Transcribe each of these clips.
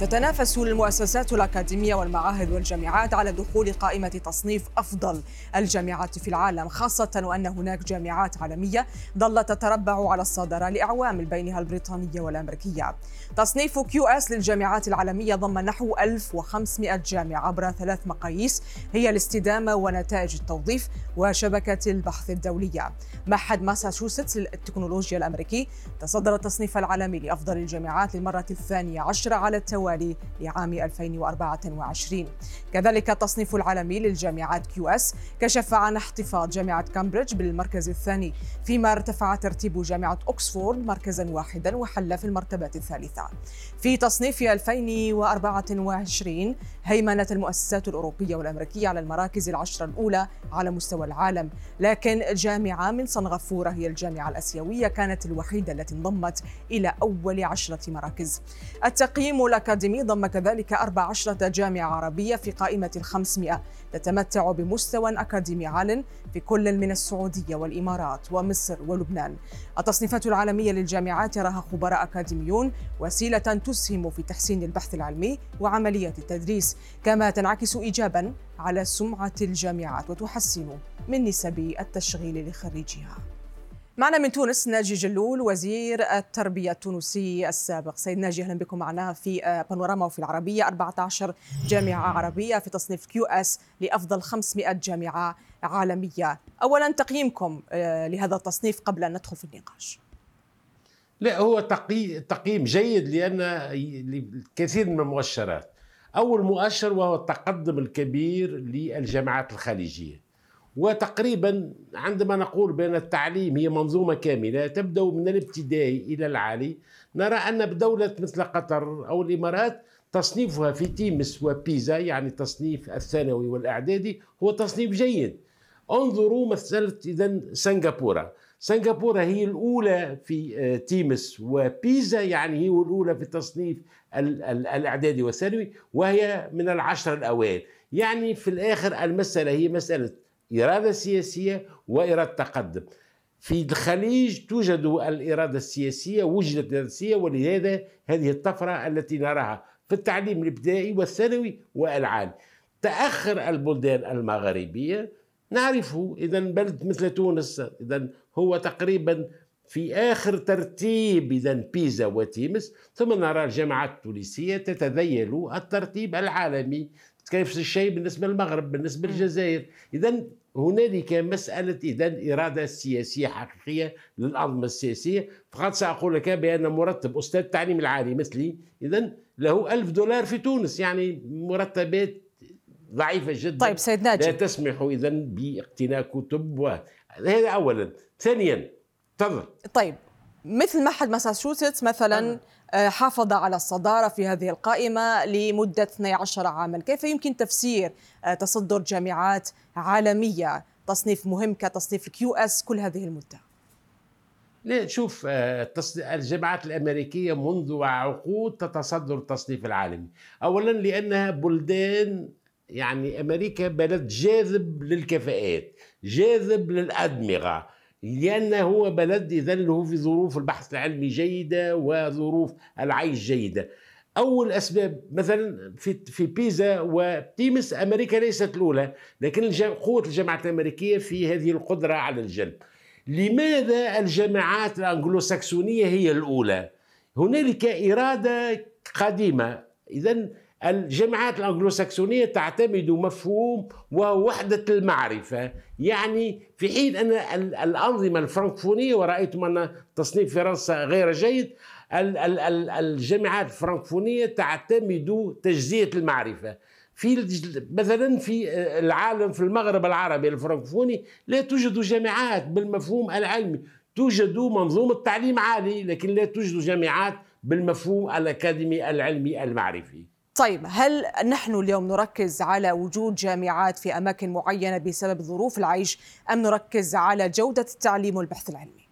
تتنافس المؤسسات الأكاديمية والمعاهد والجامعات على دخول قائمة تصنيف أفضل الجامعات في العالم خاصة وأن هناك جامعات عالمية ظلت تتربع على الصدارة لأعوام بينها البريطانية والأمريكية. تصنيف QS للجامعات العالمية ضم نحو 1500 جامعة عبر ثلاث مقاييس هي الاستدامة ونتائج التوظيف وشبكة البحث الدولية. معهد ماساتشوستس للتكنولوجيا الأمريكي تصدر التصنيف العالمي لأفضل الجامعات للمرة الثانية عشرة على التوالي. لعام 2024 كذلك التصنيف العالمي للجامعات QS كشف عن احتفاظ جامعة كامبريدج بالمركز الثاني فيما ارتفع ترتيب جامعة أكسفورد مركزا واحدا وحل في المرتبة الثالثة. في تصنيف 2024 هيمنت المؤسسات الأوروبية والأمريكية على المراكز العشرة الأولى على مستوى العالم. لكن جامعة من سنغافورة هي الجامعة الأسيوية كانت الوحيدة التي انضمت إلى أول عشرة مراكز. التقييم الأكاديمي ضم كذلك 14 جامعة عربية في قائمة الخمسمائة. تتمتع بمستوى أكاديمي عال في كل من السعودية والإمارات ومصر ولبنان. التصنيفات العالمية للجامعات يراها خبراء أكاديميون وسيلة تسهم في تحسين البحث العلمي وعملية التدريس كما تنعكس إيجابا على سمعة الجامعات وتحسن من نسب التشغيل لخريجها. معنا من تونس ناجي جلول وزير التربية التونسي السابق. سيد ناجي أهلا بكم معنا في بانوراما وفي العربية. 14 جامعة عربية في تصنيف QS لأفضل 500 جامعة عالمية. أولا تقييمكم لهذا التصنيف قبل أن ندخل في النقاش. لا هو تقييم جيد لأن الكثير من المؤشرات. أول مؤشر وهو التقدم الكبير للجامعات الخليجية. وتقريبا عندما نقول بأن التعليم هي منظومة كاملة تبدأ من الابتدائي إلى العالي نرى أن بدولة مثل قطر أو الإمارات تصنيفها في تيمس وبيزا يعني تصنيف الثانوي والإعدادي هو تصنيف جيد. انظروا مسألة إذا سنغافورة. سنغافورة هي الأولى في تيمس وبيزا يعني هي الأولى في تصنيف الإعدادي والثانوي وهي من العشرة الأوائل. يعني في الآخر المسألة هي مسألة إرادة سياسية وإرادة تقدم. في الخليج توجد الإرادة السياسية وجدت الإرادة السياسية ولهذا هذه الطفرة التي نراها في التعليم الابتدائي والثانوي والعالي. تأخر البلدان المغاربية نعرفه إذا بلد مثل تونس إذا هو تقريبا في آخر ترتيب إذا بيزا وتيمس. ثم نرى الجامعات التونسية تتذيل الترتيب العالمي كيف الشيء بالنسبة للمغرب بالنسبة للجزائر. إذا هنالك مسألة إذا إرادة سياسية حقيقية للأنظمة السياسية. فقط سأقول لك بأن مرتب أستاذ التعليم العالي مثلي إذا له ألف دولار في تونس يعني مرتبات ضعيفة جدا. طيب سيد ناجي. لا تسمح إذا باقتناء كتب وهذا أولا. ثانيا تفضل. طيب مثل معهد ماساتشوستس مثلا أه. حافظ على الصدارة في هذه القائمة لمدة 12 عاما. كيف يمكن تفسير تصدر جامعات عالمية؟ تصنيف مهم كتصنيف QS كل هذه المدة. لا شوف الجامعات الأمريكية منذ عقود تتصدر التصنيف العالمي. أولا لأنها بلدان يعني أمريكا بلد جاذب للكفاءات جاذب للأدمغة. لأنه هو بلد إذا له في ظروف البحث العلمي جيدة وظروف العيش جيدة. أول أسباب مثلا في في بيزا وتيمس أمريكا ليست الأولى لكن قوة الجامعات الأمريكية في هذه القدرة على الجلب. لماذا الجامعات الأنجلوساكسونية هي الأولى؟ هنالك إرادة قديمة. إذا الجامعات الأنجلوساكسونية تعتمد مفهوم وهو وحدة المعرفة. يعني في حين أن الأنظمة الفرنكفونية ورأيتم أن تصنيف فرنسا غير جيد الجامعات الفرنكفونية تعتمد تجزية المعرفة. في مثلا في العالم في المغرب العربي الفرنكفوني لا توجد جامعات بالمفهوم العلمي. توجد منظومة تعليم عالي لكن لا توجد جامعات بالمفهوم الأكاديمي العلمي المعرفي. طيب هل نحن اليوم نركز على وجود جامعات في أماكن معينة بسبب ظروف العيش أم نركز على جودة التعليم والبحث العلمي؟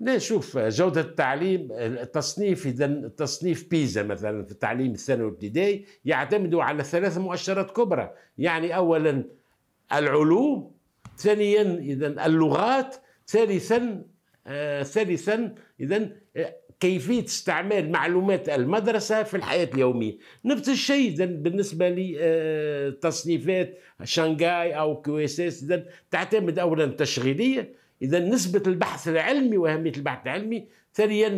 لا شوف جودة التعليم التصنيف إذا تصنيف بيزا مثلا في التعليم الثانوي الابتدائي يعتمد على ثلاث مؤشرات كبرى يعني أولا العلوم ثانيا اذا اللغات ثالثا آه ثالثا اذا آه، كيفية استعمال معلومات المدرسة في الحياة اليومية. نفس الشيء اذا بالنسبة لتصنيفات آه، شنغاي أو QS تعتمد اولا تشغيلية. إذا نسبة البحث العلمي وأهمية البحث العلمي ثانيا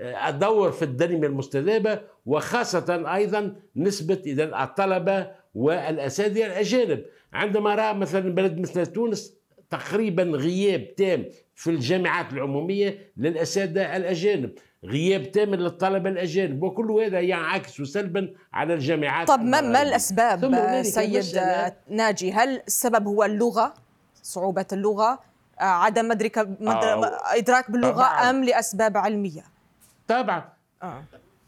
آه، الدور في التنميه المستدامة وخاصة أيضا نسبة إذا الطلبة والأساتذة الأجانب. عندما راى مثلا بلد مثل تونس تقريبا غياب تام في الجامعات العمومية للأساتذة الأجانب غياب تام للطلبة الأجانب وكل هذا ينعكس سلبا على الجامعات طب ما, ما الأسباب سيد ناجي؟ هل السبب هو اللغة صعوبة اللغة عدم مدرك آه إدراك باللغة طبعًا. أم لأسباب علمية؟ طبعا. آه.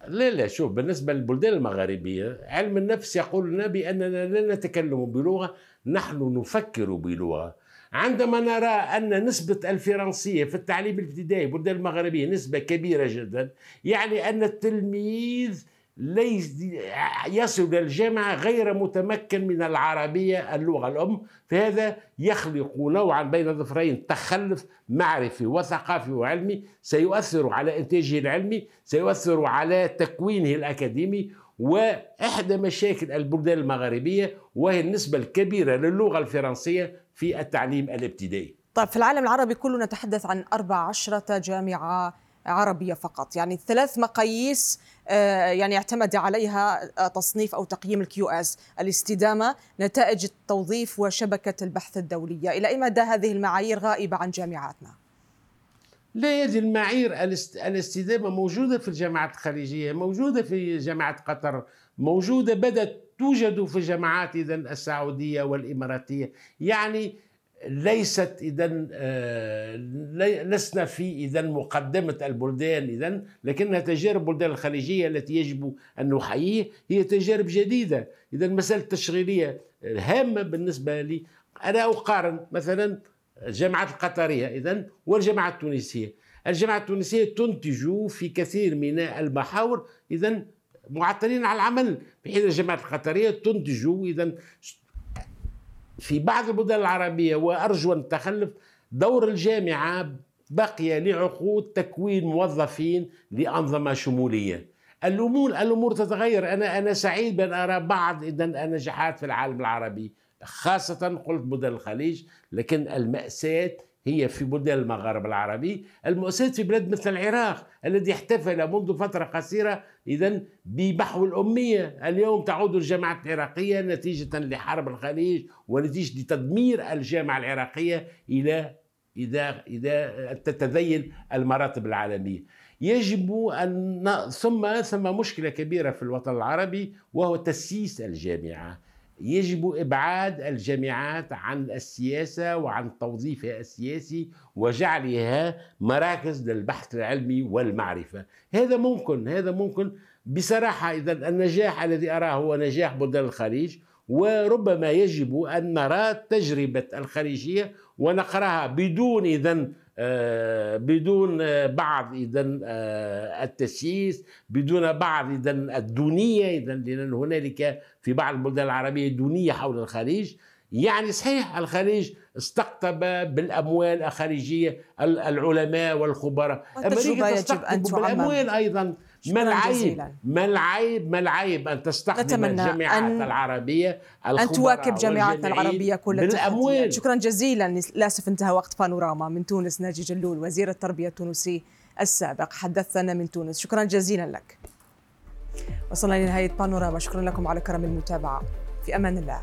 لا لا شوف بالنسبة للبلدان المغاربية علم النفس يقول لنا بأننا لا نتكلم بلغة نحن نفكر بلغة. عندما نرى أن نسبة الفرنسية في التعليم الابتدائي البلدان المغربية نسبة كبيرة جدا يعني أن التلميذ ليس يصل الجامعة غير متمكن من العربية اللغة. الأم فهذا يخلق نوعا بين الظفرين تخلف معرفي وثقافي وعلمي سيؤثر على إنتاجه العلمي سيؤثر على تكوينه الأكاديمي. وإحدى مشاكل البلدان المغاربية وهي النسبة الكبيرة للغة الفرنسية في التعليم الابتدائي. طيب في العالم العربي كله نتحدث عن 14 جامعة عربية فقط. يعني ثلاث مقاييس آه، يعني اعتمد عليها آه، تصنيف أو تقييم ال QS الاستدامة نتائج التوظيف وشبكة البحث الدولية. إلى أي مدى هذه المعايير غائبة عن جامعاتنا؟ لا هذه المعايير الاستدامة موجودة في الجامعات الخليجية موجودة في جامعة قطر موجودة بدأت توجد في الجامعات إذا السعودية والإماراتية. يعني ليست إذا آه، لسنا في إذا مقدمة البلدان إذا لكنها تجارب البلدان الخليجية التي يجب أن نحييه هي تجارب جديدة. إذا المساله التشغيلية هامة بالنسبة لي. أنا أقارن مثلا الجامعات القطرية إذا والجامعة التونسية. الجامعة التونسية تنتج في كثير من المحاور إذا معطلين على العمل بحين الجامعة القطرية تنتج اذا في بعض البلدان العربية. وأرجو أن تخلف دور الجامعة بقي لعقود تكوين موظفين لأنظمة شمولية. الأمور الأمور تتغير. أنا أنا سعيد بأن أرى بعض إذا النجاحات في العالم العربي خاصة قلت بلدان الخليج لكن المأساة هي في بلدان المغرب العربي. المؤسسات في بلاد مثل العراق الذي احتفل منذ فترة قصيرة إذا ببحو الأمية اليوم تعود الجامعة العراقية نتيجة لحرب الخليج ونتيجة لتدمير الجامعة العراقية إلى إذا إذا تتذيل المراتب العالمية. يجب أن ثم ثم مشكلة كبيرة في الوطن العربي وهو تسييس الجامعة. يجب إبعاد الجامعات عن السياسة وعن توظيفها السياسي وجعلها مراكز للبحث العلمي والمعرفة. هذا ممكن هذا ممكن بصراحة إذا النجاح الذي أراه هو نجاح بلدان الخليج وربما يجب أن نرى تجربة الخليجية ونقرأها بدون اذا بدون بعض إذا آه، التسييس بدون بعض إذا الدونية إذا لأن هنالك في بعض البلدان العربية دونية حول الخليج. يعني صحيح الخليج استقطب بالأموال الخارجيه العلماء والخبراء. يجب أن بالأموال أيضا. ما العيب ما العيب ما العيب أن تستخدم الجامعات أن العربية أن تواكب جامعاتنا العربية كل بالأموال. شكرا جزيلا. للأسف انتهى وقت بانوراما. من تونس ناجي جلول وزير التربية التونسي السابق حدثنا من تونس. شكرا جزيلا لك. وصلنا لنهاية بانوراما. شكرا لكم على كرم المتابعة. في أمان الله.